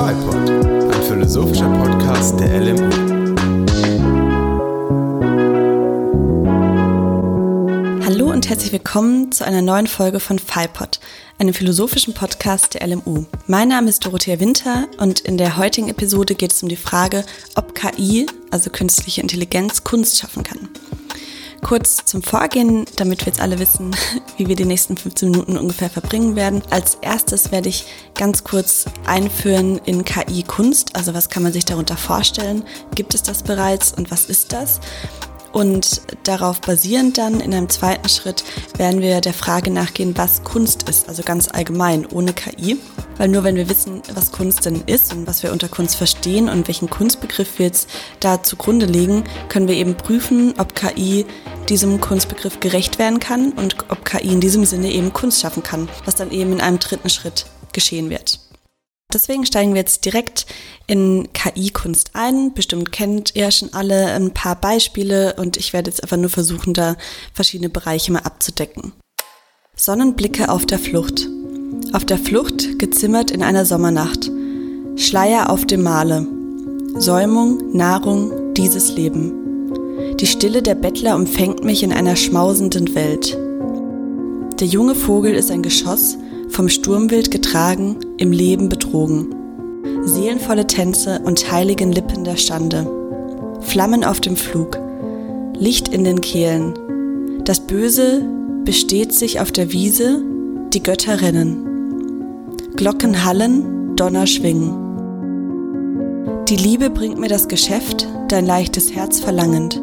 FIPOD, ein philosophischer Podcast der LMU. Hallo und herzlich willkommen zu einer neuen Folge von FIPOD, einem philosophischen Podcast der LMU. Mein Name ist Dorothea Winter und in der heutigen Episode geht es um die Frage, ob KI, also künstliche Intelligenz, Kunst schaffen kann. Kurz zum Vorgehen, damit wir jetzt alle wissen, wie wir die nächsten 15 Minuten ungefähr verbringen werden. Als erstes werde ich ganz kurz einführen in KI-Kunst. Also was kann man sich darunter vorstellen? Gibt es das bereits und was ist das? Und darauf basierend dann in einem zweiten Schritt werden wir der Frage nachgehen, was Kunst ist, also ganz allgemein, ohne KI. Weil nur wenn wir wissen, was Kunst denn ist und was wir unter Kunst verstehen und welchen Kunstbegriff wir jetzt da zugrunde legen, können wir eben prüfen, ob KI diesem Kunstbegriff gerecht werden kann und ob KI in diesem Sinne eben Kunst schaffen kann, was dann eben in einem dritten Schritt geschehen wird. Deswegen steigen wir jetzt direkt in KI-Kunst ein. Bestimmt kennt ihr schon alle ein paar Beispiele und ich werde jetzt einfach nur versuchen, da verschiedene Bereiche mal abzudecken. Sonnenblicke auf der Flucht. Auf der Flucht gezimmert in einer Sommernacht. Schleier auf dem Male. Säumung, Nahrung, dieses Leben. Die Stille der Bettler umfängt mich in einer schmausenden Welt. Der junge Vogel ist ein Geschoss, vom Sturmwild getragen, im Leben betrogen. Seelenvolle Tänze und heiligen Lippen der Stande. Flammen auf dem Flug, Licht in den Kehlen. Das Böse besteht sich auf der Wiese, die Götter rennen. Glocken hallen, Donner schwingen. Die Liebe bringt mir das Geschäft, dein leichtes Herz verlangend.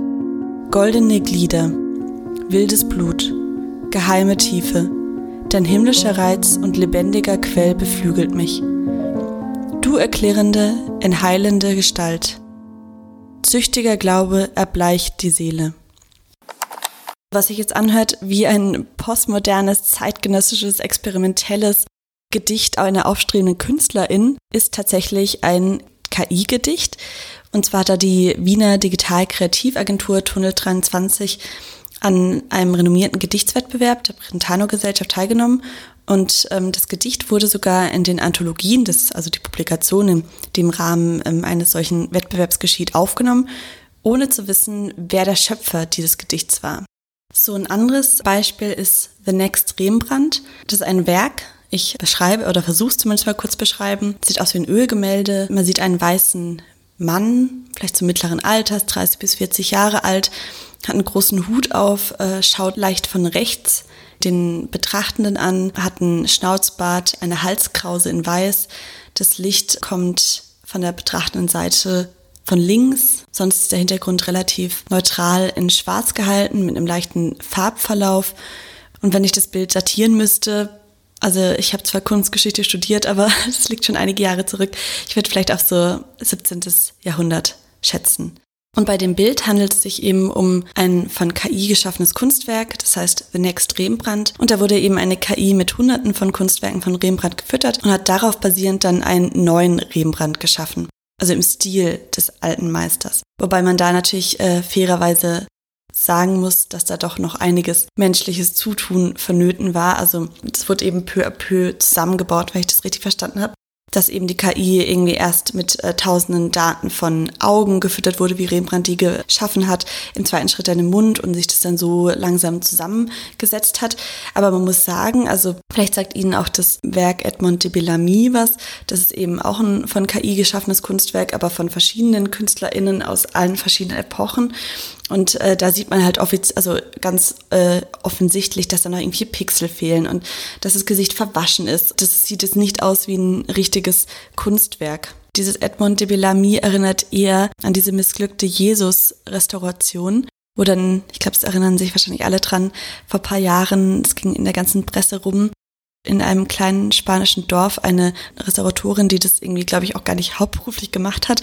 Goldene Glieder, wildes Blut, geheime Tiefe, dein himmlischer Reiz und lebendiger Quell beflügelt mich. Du erklärende, entheilende Gestalt. Züchtiger Glaube erbleicht die Seele. Was sich jetzt anhört wie ein postmodernes, zeitgenössisches, experimentelles Gedicht einer aufstrebenden Künstlerin, ist tatsächlich ein KI-Gedicht. Und zwar hat da die Wiener Digital-Kreativagentur Tunnel 23 an einem renommierten Gedichtswettbewerb der Brentano-Gesellschaft teilgenommen und ähm, das Gedicht wurde sogar in den Anthologien, das ist also die Publikation, die im Rahmen ähm, eines solchen Wettbewerbs geschieht, aufgenommen, ohne zu wissen, wer der Schöpfer dieses Gedichts war. So ein anderes Beispiel ist The Next Rembrandt. Das ist ein Werk, ich beschreibe oder versuche es zumindest mal kurz beschreiben. Sieht aus wie ein Ölgemälde. Man sieht einen weißen Mann, vielleicht zum mittleren Alters, 30 bis 40 Jahre alt, hat einen großen Hut auf, äh, schaut leicht von rechts den Betrachtenden an, hat einen Schnauzbart, eine Halskrause in Weiß. Das Licht kommt von der betrachtenden Seite von links. Sonst ist der Hintergrund relativ neutral in Schwarz gehalten mit einem leichten Farbverlauf. Und wenn ich das Bild datieren müsste, also ich habe zwar Kunstgeschichte studiert, aber das liegt schon einige Jahre zurück. Ich würde vielleicht auf so 17. Jahrhundert schätzen. Und bei dem Bild handelt es sich eben um ein von KI geschaffenes Kunstwerk, das heißt The Next Rembrandt. Und da wurde eben eine KI mit hunderten von Kunstwerken von Rembrandt gefüttert und hat darauf basierend dann einen neuen Rembrandt geschaffen. Also im Stil des alten Meisters. Wobei man da natürlich äh, fairerweise sagen muss, dass da doch noch einiges menschliches Zutun vonnöten war. Also es wurde eben peu à peu zusammengebaut, wenn ich das richtig verstanden habe dass eben die KI irgendwie erst mit äh, tausenden Daten von Augen gefüttert wurde, wie Rembrandt die geschaffen hat, im zweiten Schritt dann im Mund und sich das dann so langsam zusammengesetzt hat. Aber man muss sagen, also vielleicht sagt Ihnen auch das Werk Edmond de Bellamy was, das ist eben auch ein von KI geschaffenes Kunstwerk, aber von verschiedenen KünstlerInnen aus allen verschiedenen Epochen. Und äh, da sieht man halt also ganz äh, offensichtlich, dass da noch irgendwie Pixel fehlen und dass das Gesicht verwaschen ist. Das sieht jetzt nicht aus wie ein richtiges Kunstwerk. Dieses Edmond de Bellamy erinnert eher an diese missglückte Jesus-Restauration, wo dann, ich glaube, es erinnern sich wahrscheinlich alle dran, vor paar Jahren, es ging in der ganzen Presse rum, in einem kleinen spanischen Dorf eine Restauratorin, die das irgendwie, glaube ich, auch gar nicht hauptberuflich gemacht hat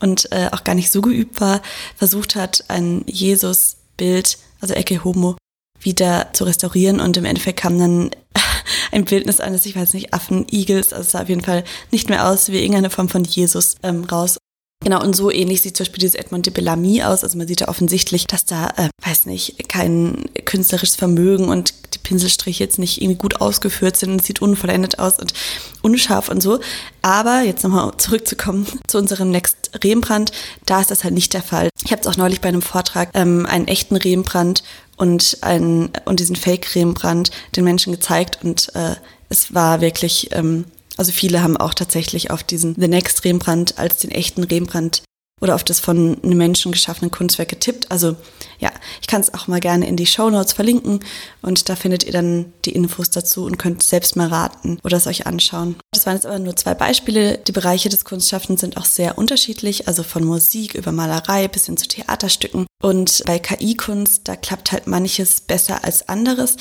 und äh, auch gar nicht so geübt war, versucht hat, ein Jesus-Bild, also Ecce Homo, wieder zu restaurieren und im Endeffekt kam dann ein Bildnis eines, ich weiß nicht, Affen, Igels, also es sah auf jeden Fall nicht mehr aus wie irgendeine Form von Jesus ähm, raus. Genau, und so ähnlich sieht zum Beispiel dieses Edmond de Bellamy aus. Also man sieht da offensichtlich, dass da, äh, weiß nicht, kein künstlerisches Vermögen und Pinselstriche jetzt nicht irgendwie gut ausgeführt sind und sieht unvollendet aus und unscharf und so. Aber jetzt nochmal zurückzukommen zu unserem Next Rembrandt, da ist das halt nicht der Fall. Ich habe es auch neulich bei einem Vortrag ähm, einen echten Rembrandt und, einen, und diesen Fake Rembrandt den Menschen gezeigt und äh, es war wirklich, ähm, also viele haben auch tatsächlich auf diesen The Next Rembrandt als den echten Rembrandt oder auf das von einem Menschen geschaffene Kunstwerk getippt. Also ja, ich kann es auch mal gerne in die Show Notes verlinken und da findet ihr dann die Infos dazu und könnt selbst mal raten oder es euch anschauen. Das waren jetzt aber nur zwei Beispiele. Die Bereiche des Kunstschaffens sind auch sehr unterschiedlich, also von Musik über Malerei bis hin zu Theaterstücken. Und bei KI-Kunst, da klappt halt manches besser als anderes.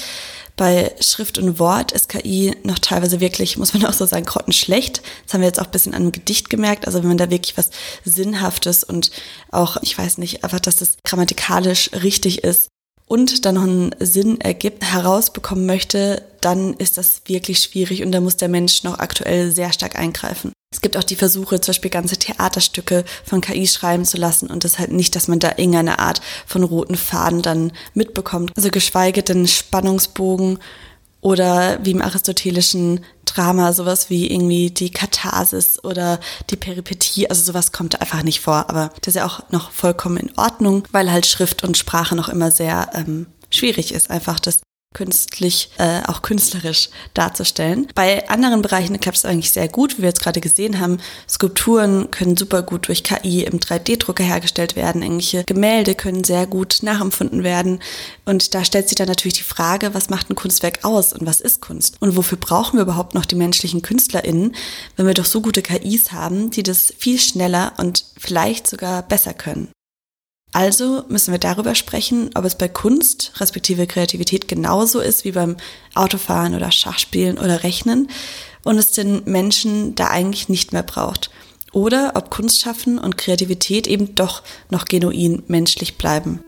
Bei Schrift und Wort ist KI noch teilweise wirklich, muss man auch so sagen, grottenschlecht. Das haben wir jetzt auch ein bisschen an einem Gedicht gemerkt. Also wenn man da wirklich was Sinnhaftes und auch, ich weiß nicht, einfach, dass das grammatikalisch richtig ist und dann noch einen Sinn ergibt, herausbekommen möchte, dann ist das wirklich schwierig und da muss der Mensch noch aktuell sehr stark eingreifen. Es gibt auch die Versuche, zum Beispiel ganze Theaterstücke von KI schreiben zu lassen und das halt nicht, dass man da irgendeine Art von roten Faden dann mitbekommt. Also geschweige denn Spannungsbogen oder wie im aristotelischen Drama sowas wie irgendwie die Katharsis oder die Peripetie, also sowas kommt einfach nicht vor, aber das ist ja auch noch vollkommen in Ordnung, weil halt Schrift und Sprache noch immer sehr ähm, schwierig ist, einfach das künstlich, äh, auch künstlerisch darzustellen. Bei anderen Bereichen klappt es eigentlich sehr gut, wie wir jetzt gerade gesehen haben. Skulpturen können super gut durch KI im 3D-Drucker hergestellt werden. Englische Gemälde können sehr gut nachempfunden werden. Und da stellt sich dann natürlich die Frage, was macht ein Kunstwerk aus und was ist Kunst? Und wofür brauchen wir überhaupt noch die menschlichen KünstlerInnen, wenn wir doch so gute KIs haben, die das viel schneller und vielleicht sogar besser können? Also müssen wir darüber sprechen, ob es bei Kunst respektive Kreativität genauso ist wie beim Autofahren oder Schachspielen oder Rechnen und es den Menschen da eigentlich nicht mehr braucht. Oder ob Kunstschaffen und Kreativität eben doch noch genuin menschlich bleiben.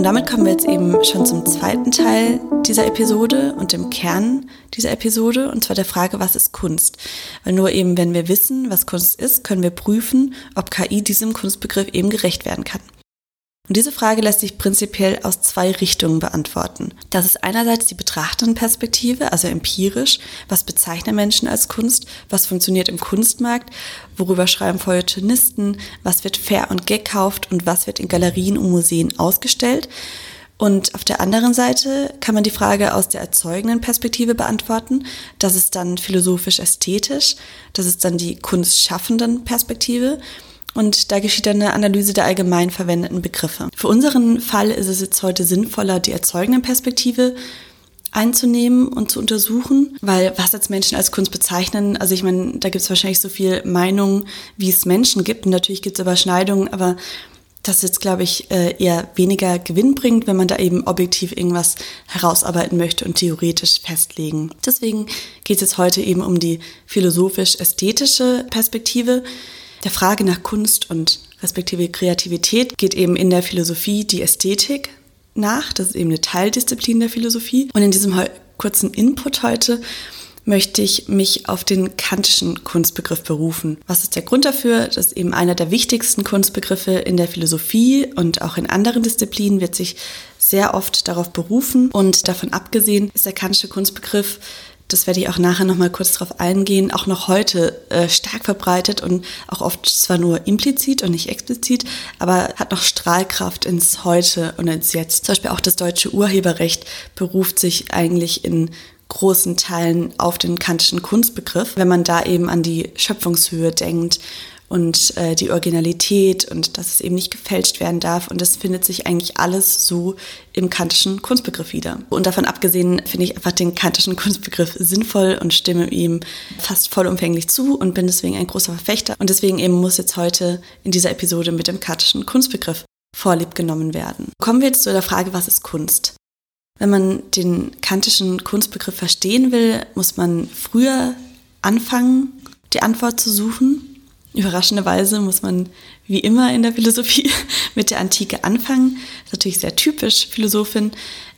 Und damit kommen wir jetzt eben schon zum zweiten Teil dieser Episode und dem Kern dieser Episode, und zwar der Frage, was ist Kunst? Weil nur eben, wenn wir wissen, was Kunst ist, können wir prüfen, ob KI diesem Kunstbegriff eben gerecht werden kann. Und diese Frage lässt sich prinzipiell aus zwei Richtungen beantworten. Das ist einerseits die Betrachtendenperspektive, also empirisch, was bezeichnen Menschen als Kunst, was funktioniert im Kunstmarkt, worüber schreiben Feuilletonisten, was wird fair und gekauft und was wird in Galerien und Museen ausgestellt. Und auf der anderen Seite kann man die Frage aus der erzeugenden Perspektive beantworten. Das ist dann philosophisch-ästhetisch. Das ist dann die kunstschaffenden Perspektive. Und da geschieht dann eine Analyse der allgemein verwendeten Begriffe. Für unseren Fall ist es jetzt heute sinnvoller, die erzeugende Perspektive einzunehmen und zu untersuchen, weil was jetzt Menschen als Kunst bezeichnen, also ich meine, da gibt es wahrscheinlich so viel Meinungen, wie es Menschen gibt und natürlich gibt es Überschneidungen, aber das jetzt, glaube ich, äh, eher weniger Gewinn bringt, wenn man da eben objektiv irgendwas herausarbeiten möchte und theoretisch festlegen. Deswegen geht es jetzt heute eben um die philosophisch-ästhetische Perspektive, der Frage nach Kunst und respektive Kreativität geht eben in der Philosophie die Ästhetik nach. Das ist eben eine Teildisziplin der Philosophie. Und in diesem kurzen Input heute möchte ich mich auf den kantischen Kunstbegriff berufen. Was ist der Grund dafür? Das ist eben einer der wichtigsten Kunstbegriffe in der Philosophie und auch in anderen Disziplinen wird sich sehr oft darauf berufen. Und davon abgesehen ist der kantische Kunstbegriff das werde ich auch nachher nochmal kurz drauf eingehen, auch noch heute äh, stark verbreitet und auch oft zwar nur implizit und nicht explizit, aber hat noch Strahlkraft ins Heute und ins Jetzt. Zum Beispiel auch das deutsche Urheberrecht beruft sich eigentlich in großen Teilen auf den kantischen Kunstbegriff, wenn man da eben an die Schöpfungshöhe denkt und äh, die Originalität und dass es eben nicht gefälscht werden darf. Und das findet sich eigentlich alles so im kantischen Kunstbegriff wieder. Und davon abgesehen finde ich einfach den kantischen Kunstbegriff sinnvoll und stimme ihm fast vollumfänglich zu und bin deswegen ein großer Verfechter. Und deswegen eben muss jetzt heute in dieser Episode mit dem kantischen Kunstbegriff vorlieb genommen werden. Kommen wir jetzt zu der Frage, was ist Kunst? Wenn man den kantischen Kunstbegriff verstehen will, muss man früher anfangen, die Antwort zu suchen. Überraschenderweise muss man wie immer in der Philosophie mit der Antike anfangen. Ist natürlich sehr typisch Philosophin.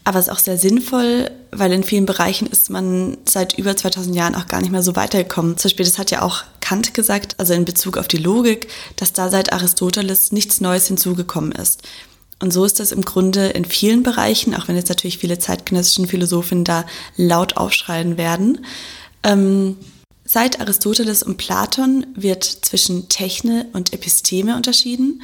Aber es ist auch sehr sinnvoll, weil in vielen Bereichen ist man seit über 2000 Jahren auch gar nicht mehr so weitergekommen. Zum Beispiel, das hat ja auch Kant gesagt, also in Bezug auf die Logik, dass da seit Aristoteles nichts Neues hinzugekommen ist. Und so ist das im Grunde in vielen Bereichen, auch wenn jetzt natürlich viele zeitgenössischen Philosophen da laut aufschreien werden. Ähm, seit Aristoteles und Platon wird zwischen Techne und Episteme unterschieden.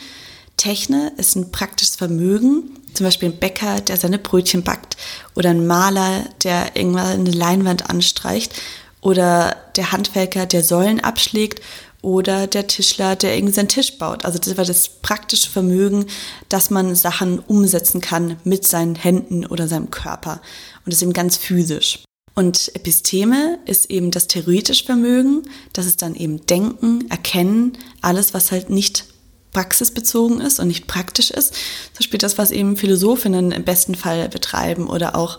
Techne ist ein praktisches Vermögen, zum Beispiel ein Bäcker, der seine Brötchen backt, oder ein Maler, der irgendwann eine Leinwand anstreicht, oder der Handwerker, der Säulen abschlägt, oder der Tischler, der irgendwie seinen Tisch baut. Also das war das praktische Vermögen, dass man Sachen umsetzen kann mit seinen Händen oder seinem Körper. Und das ist eben ganz physisch. Und Episteme ist eben das theoretische Vermögen, das ist dann eben Denken, Erkennen, alles, was halt nicht praxisbezogen ist und nicht praktisch ist. Zum Beispiel das, was eben Philosophinnen im besten Fall betreiben oder auch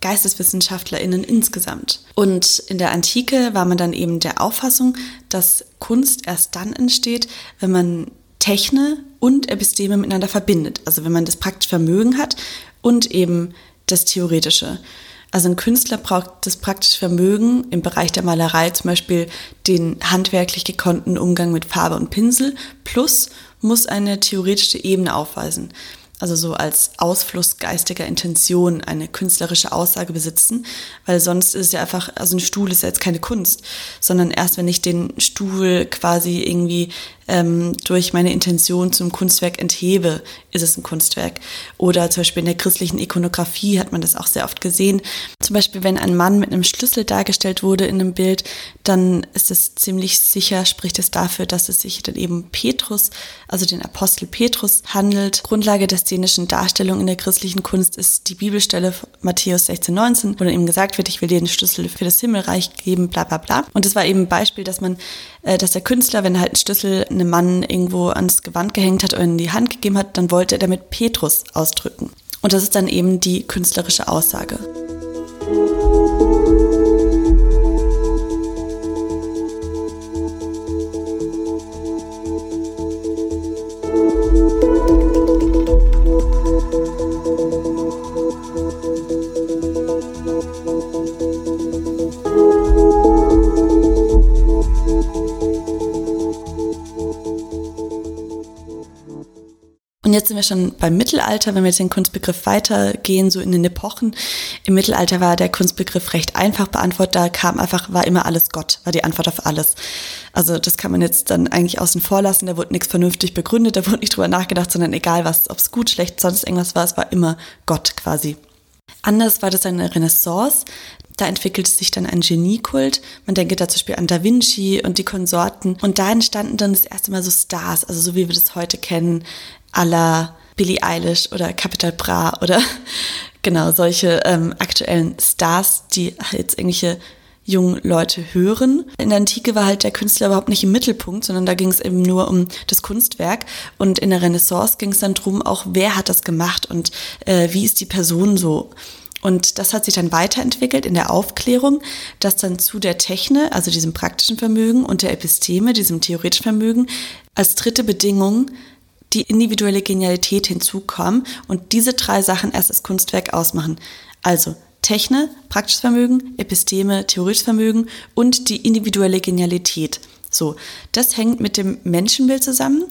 GeisteswissenschaftlerInnen insgesamt. Und in der Antike war man dann eben der Auffassung, dass Kunst erst dann entsteht, wenn man Techne und Episteme miteinander verbindet. Also wenn man das praktische Vermögen hat und eben das Theoretische. Also ein Künstler braucht das praktische Vermögen im Bereich der Malerei, zum Beispiel den handwerklich gekonnten Umgang mit Farbe und Pinsel, plus muss eine theoretische Ebene aufweisen. Also so als Ausfluss geistiger Intention eine künstlerische Aussage besitzen, weil sonst ist es ja einfach, also ein Stuhl ist ja jetzt keine Kunst, sondern erst wenn ich den Stuhl quasi irgendwie ähm, durch meine Intention zum Kunstwerk enthebe, ist es ein Kunstwerk. Oder zum Beispiel in der christlichen Ikonografie hat man das auch sehr oft gesehen. Zum Beispiel, wenn ein Mann mit einem Schlüssel dargestellt wurde in einem Bild, dann ist es ziemlich sicher, spricht es dafür, dass es sich dann eben Petrus, also den Apostel Petrus handelt. Grundlage der szenischen Darstellung in der christlichen Kunst ist die Bibelstelle Matthäus 16, 19, wo dann eben gesagt wird, ich will dir den Schlüssel für das Himmelreich geben, bla bla bla. Und das war eben ein Beispiel, dass man, dass der Künstler, wenn er halt einen Schlüssel einem Mann irgendwo ans Gewand gehängt hat oder in die Hand gegeben hat, dann wollte er damit Petrus ausdrücken. Und das ist dann eben die künstlerische Aussage. Jetzt sind wir schon beim Mittelalter, wenn wir jetzt den Kunstbegriff weitergehen, so in den Epochen. Im Mittelalter war der Kunstbegriff recht einfach beantwortet. Da kam einfach, war immer alles Gott, war die Antwort auf alles. Also das kann man jetzt dann eigentlich außen vor lassen. Da wurde nichts vernünftig begründet, da wurde nicht drüber nachgedacht, sondern egal was, ob es gut, schlecht, sonst irgendwas war, es war immer Gott quasi. Anders war das in der Renaissance. Da entwickelte sich dann ein Geniekult. Man denke da zum Beispiel an Da Vinci und die Konsorten. Und da entstanden dann das erste Mal so Stars, also so wie wir das heute kennen aller Billie Eilish oder Capital Bra oder genau solche ähm, aktuellen Stars, die jetzt irgendwelche jungen Leute hören. In der Antike war halt der Künstler überhaupt nicht im Mittelpunkt, sondern da ging es eben nur um das Kunstwerk. Und in der Renaissance ging es dann drum, auch wer hat das gemacht und äh, wie ist die Person so. Und das hat sich dann weiterentwickelt in der Aufklärung, dass dann zu der Techne, also diesem praktischen Vermögen und der Episteme, diesem theoretischen Vermögen, als dritte Bedingung die individuelle Genialität hinzukommen und diese drei Sachen erst das Kunstwerk ausmachen. Also Techne, praktisches Vermögen, Episteme, theoretisches Vermögen und die individuelle Genialität. So, das hängt mit dem Menschenbild zusammen,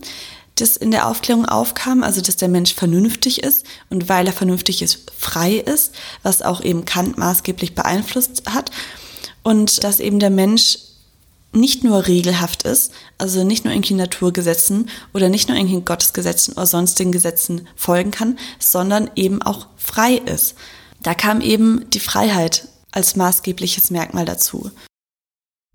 das in der Aufklärung aufkam, also dass der Mensch vernünftig ist und weil er vernünftig ist, frei ist, was auch eben Kant maßgeblich beeinflusst hat und dass eben der Mensch nicht nur regelhaft ist, also nicht nur irgendwie Naturgesetzen oder nicht nur irgendwie Gottesgesetzen oder sonstigen Gesetzen folgen kann, sondern eben auch frei ist. Da kam eben die Freiheit als maßgebliches Merkmal dazu.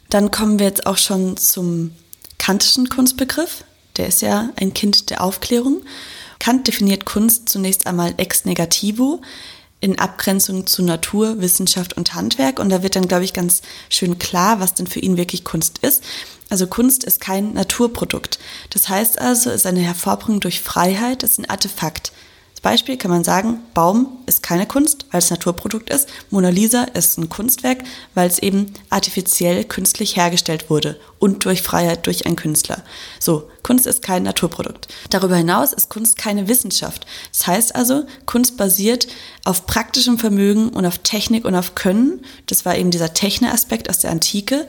Dann kommen wir jetzt auch schon zum kantischen Kunstbegriff. Der ist ja ein Kind der Aufklärung. Kant definiert Kunst zunächst einmal ex negativo, in Abgrenzung zu Natur, Wissenschaft und Handwerk. Und da wird dann, glaube ich, ganz schön klar, was denn für ihn wirklich Kunst ist. Also Kunst ist kein Naturprodukt. Das heißt also, es ist eine Hervorbringung durch Freiheit, es ist ein Artefakt. Beispiel kann man sagen, Baum ist keine Kunst, weil es Naturprodukt ist. Mona Lisa ist ein Kunstwerk, weil es eben artifiziell künstlich hergestellt wurde und durch Freiheit durch einen Künstler. So, Kunst ist kein Naturprodukt. Darüber hinaus ist Kunst keine Wissenschaft. Das heißt also, Kunst basiert auf praktischem Vermögen und auf Technik und auf Können. Das war eben dieser Techne-Aspekt aus der Antike.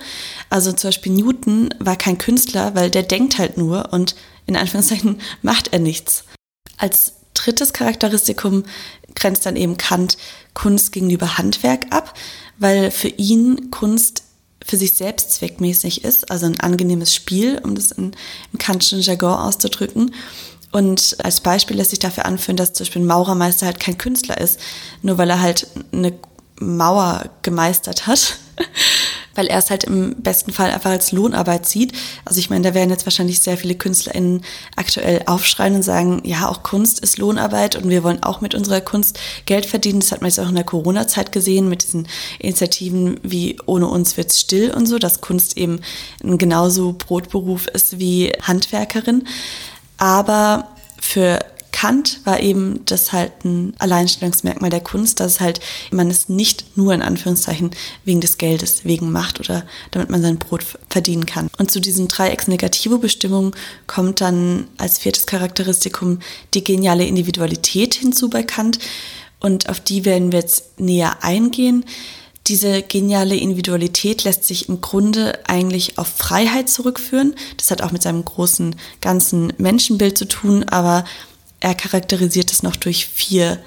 Also zum Beispiel Newton war kein Künstler, weil der denkt halt nur und in Anführungszeichen macht er nichts. Als drittes Charakteristikum grenzt dann eben Kant Kunst gegenüber Handwerk ab, weil für ihn Kunst für sich selbst zweckmäßig ist, also ein angenehmes Spiel, um das in, im kantischen Jargon auszudrücken. Und als Beispiel lässt sich dafür anführen, dass zum Beispiel ein Maurermeister halt kein Künstler ist, nur weil er halt eine Mauer gemeistert hat, weil er es halt im besten Fall einfach als Lohnarbeit sieht. Also ich meine, da werden jetzt wahrscheinlich sehr viele KünstlerInnen aktuell aufschreien und sagen, ja, auch Kunst ist Lohnarbeit und wir wollen auch mit unserer Kunst Geld verdienen. Das hat man jetzt auch in der Corona-Zeit gesehen mit diesen Initiativen wie Ohne uns wird's still und so, dass Kunst eben genauso Brotberuf ist wie Handwerkerin. Aber für Kant war eben das halt ein Alleinstellungsmerkmal der Kunst, dass halt man es nicht nur in Anführungszeichen wegen des Geldes wegen macht oder damit man sein Brot verdienen kann. Und zu diesen drei Ex-Negativo-Bestimmungen kommt dann als viertes Charakteristikum die geniale Individualität hinzu bei Kant. Und auf die werden wir jetzt näher eingehen. Diese geniale Individualität lässt sich im Grunde eigentlich auf Freiheit zurückführen. Das hat auch mit seinem großen ganzen Menschenbild zu tun, aber er charakterisiert es noch durch vier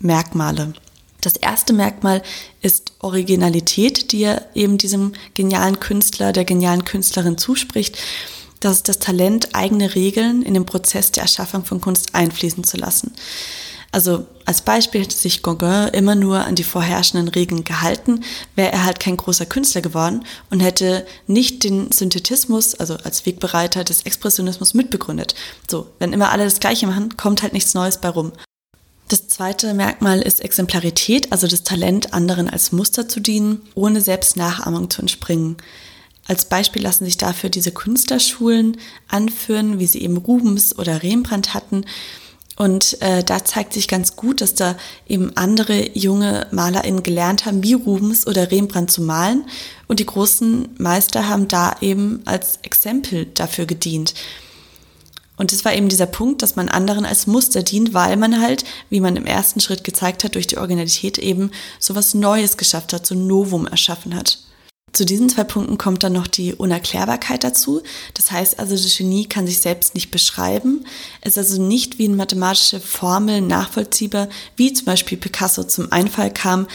Merkmale. Das erste Merkmal ist Originalität, die er eben diesem genialen Künstler, der genialen Künstlerin zuspricht. Das ist das Talent, eigene Regeln in den Prozess der Erschaffung von Kunst einfließen zu lassen. Also als Beispiel hätte sich Gauguin immer nur an die vorherrschenden Regeln gehalten, wäre er halt kein großer Künstler geworden und hätte nicht den Synthetismus, also als Wegbereiter des Expressionismus mitbegründet. So, wenn immer alle das Gleiche machen, kommt halt nichts Neues bei rum. Das zweite Merkmal ist Exemplarität, also das Talent, anderen als Muster zu dienen, ohne selbst Nachahmung zu entspringen. Als Beispiel lassen sich dafür diese Künstlerschulen anführen, wie sie eben Rubens oder Rembrandt hatten, und äh, da zeigt sich ganz gut, dass da eben andere junge MalerInnen gelernt haben, wie Rubens oder Rembrandt zu malen. Und die großen Meister haben da eben als Exempel dafür gedient. Und es war eben dieser Punkt, dass man anderen als Muster dient, weil man halt, wie man im ersten Schritt gezeigt hat, durch die Originalität eben so was Neues geschafft hat, so ein Novum erschaffen hat. Zu diesen zwei Punkten kommt dann noch die Unerklärbarkeit dazu. Das heißt also, das Genie kann sich selbst nicht beschreiben. Es ist also nicht wie in mathematische Formeln nachvollziehbar, wie zum Beispiel Picasso zum Einfall kam,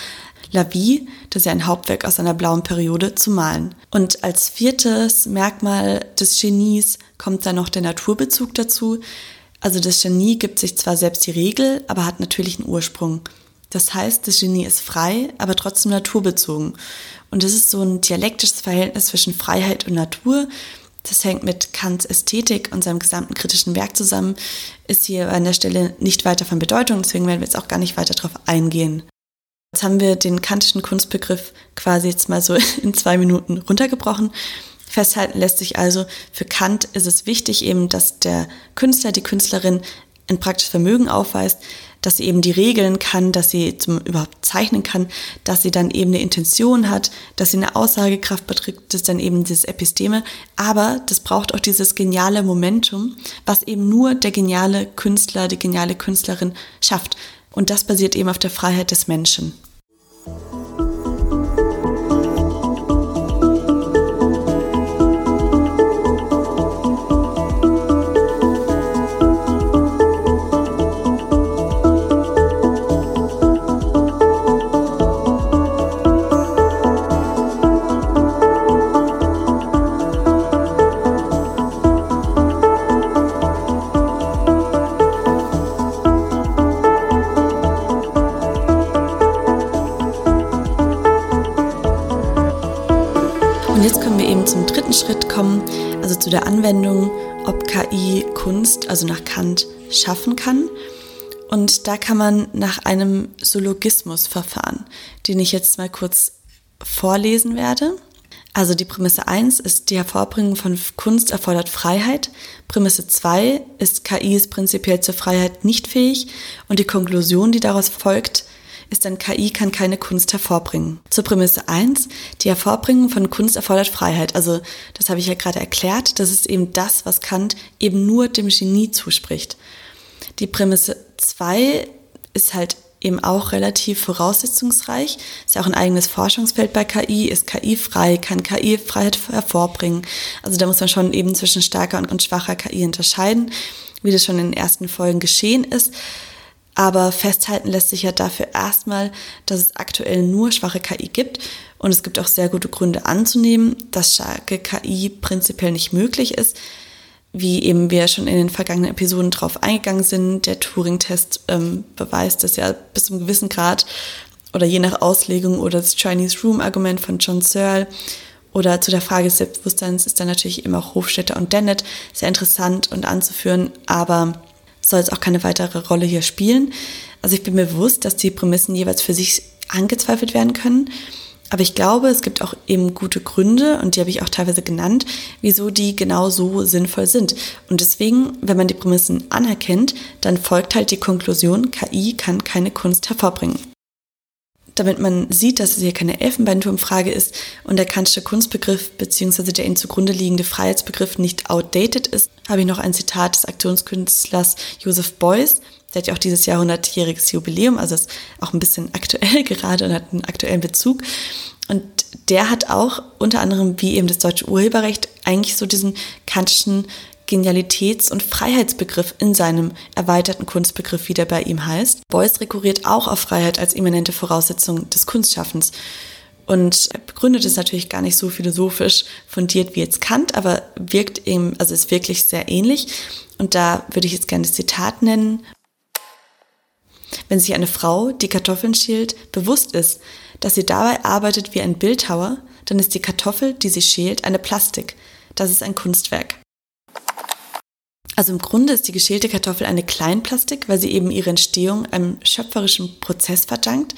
La Vie, das ist ja ein Hauptwerk aus einer blauen Periode, zu malen. Und als viertes Merkmal des Genies kommt dann noch der Naturbezug dazu. Also das Genie gibt sich zwar selbst die Regel, aber hat natürlich einen Ursprung. Das heißt, das Genie ist frei, aber trotzdem naturbezogen. Und es ist so ein dialektisches Verhältnis zwischen Freiheit und Natur. Das hängt mit Kants Ästhetik und seinem gesamten kritischen Werk zusammen, ist hier an der Stelle nicht weiter von Bedeutung, deswegen werden wir jetzt auch gar nicht weiter darauf eingehen. Jetzt haben wir den kantischen Kunstbegriff quasi jetzt mal so in zwei Minuten runtergebrochen. Festhalten lässt sich also, für Kant ist es wichtig eben, dass der Künstler, die Künstlerin ein praktisches Vermögen aufweist, dass sie eben die Regeln kann, dass sie zum überhaupt zeichnen kann, dass sie dann eben eine Intention hat, dass sie eine Aussagekraft beträgt, das ist dann eben dieses Episteme. Aber das braucht auch dieses geniale Momentum, was eben nur der geniale Künstler, die geniale Künstlerin schafft. Und das basiert eben auf der Freiheit des Menschen. Schaffen kann. Und da kann man nach einem Syllogismus verfahren, den ich jetzt mal kurz vorlesen werde. Also die Prämisse 1 ist, die Hervorbringung von Kunst erfordert Freiheit. Prämisse 2 ist, KI ist prinzipiell zur Freiheit nicht fähig. Und die Konklusion, die daraus folgt, ist dann, KI kann keine Kunst hervorbringen. Zur Prämisse 1, die Hervorbringung von Kunst erfordert Freiheit. Also das habe ich ja gerade erklärt, das ist eben das, was Kant eben nur dem Genie zuspricht. Die Prämisse 2 ist halt eben auch relativ voraussetzungsreich. Ist ja auch ein eigenes Forschungsfeld bei KI. Ist KI frei? Kann KI Freiheit hervorbringen? Also da muss man schon eben zwischen starker und schwacher KI unterscheiden, wie das schon in den ersten Folgen geschehen ist. Aber festhalten lässt sich ja dafür erstmal, dass es aktuell nur schwache KI gibt. Und es gibt auch sehr gute Gründe anzunehmen, dass starke KI prinzipiell nicht möglich ist wie eben wir schon in den vergangenen Episoden drauf eingegangen sind, der Turing-Test ähm, beweist das ja bis zu einem gewissen Grad oder je nach Auslegung oder das Chinese Room-Argument von John Searle oder zu der Frage des Selbstbewusstseins ist dann natürlich immer auch Hofstetter und Dennett sehr interessant und anzuführen, aber soll es auch keine weitere Rolle hier spielen. Also ich bin mir bewusst, dass die Prämissen jeweils für sich angezweifelt werden können aber ich glaube, es gibt auch eben gute Gründe, und die habe ich auch teilweise genannt, wieso die genau so sinnvoll sind. Und deswegen, wenn man die Prämissen anerkennt, dann folgt halt die Konklusion, KI kann keine Kunst hervorbringen. Damit man sieht, dass es hier keine Elfenbeinturmfrage ist und der kantische Kunstbegriff bzw. der ihm zugrunde liegende Freiheitsbegriff nicht outdated ist, habe ich noch ein Zitat des Aktionskünstlers Joseph Beuys, der hat ja auch dieses Jahr 100-jähriges Jubiläum, also ist auch ein bisschen aktuell gerade und hat einen aktuellen Bezug. Und der hat auch unter anderem, wie eben das deutsche Urheberrecht, eigentlich so diesen kantischen Genialitäts- und Freiheitsbegriff in seinem erweiterten Kunstbegriff, wie der bei ihm heißt. Beuys rekurriert auch auf Freiheit als immanente Voraussetzung des Kunstschaffens. Und er begründet es natürlich gar nicht so philosophisch fundiert wie jetzt Kant, aber wirkt eben, also ist wirklich sehr ähnlich. Und da würde ich jetzt gerne das Zitat nennen wenn sich eine Frau, die Kartoffeln schält, bewusst ist, dass sie dabei arbeitet wie ein Bildhauer, dann ist die Kartoffel, die sie schält, eine Plastik. Das ist ein Kunstwerk. Also im Grunde ist die geschälte Kartoffel eine Kleinplastik, weil sie eben ihre Entstehung einem schöpferischen Prozess verdankt.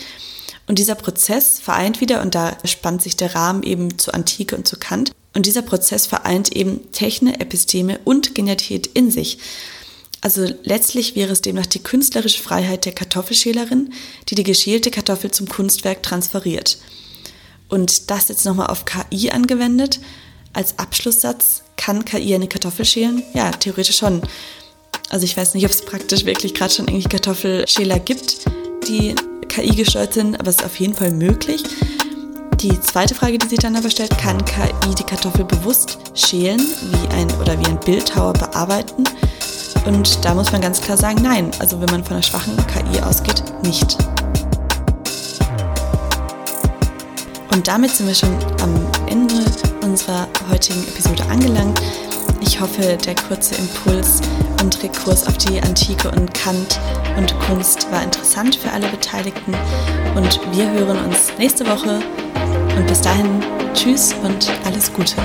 Und dieser Prozess vereint wieder, und da spannt sich der Rahmen eben zu Antike und zu Kant, und dieser Prozess vereint eben Techne, Episteme und Genialität in sich. Also letztlich wäre es demnach die künstlerische Freiheit der Kartoffelschälerin, die die geschälte Kartoffel zum Kunstwerk transferiert. Und das jetzt nochmal auf KI angewendet. Als Abschlusssatz, kann KI eine Kartoffel schälen? Ja, theoretisch schon. Also ich weiß nicht, ob es praktisch wirklich gerade schon irgendwie Kartoffelschäler gibt, die KI gesteuert sind, aber es ist auf jeden Fall möglich. Die zweite Frage, die sich dann aber stellt, kann KI die Kartoffel bewusst schälen, wie ein oder wie ein Bildhauer bearbeiten? Und da muss man ganz klar sagen, nein. Also wenn man von einer schwachen KI ausgeht, nicht. Und damit sind wir schon am Ende unserer heutigen Episode angelangt. Ich hoffe, der kurze Impuls und Rekurs auf die Antike und Kant und Kunst war interessant für alle Beteiligten. Und wir hören uns nächste Woche. Und bis dahin, tschüss und alles Gute.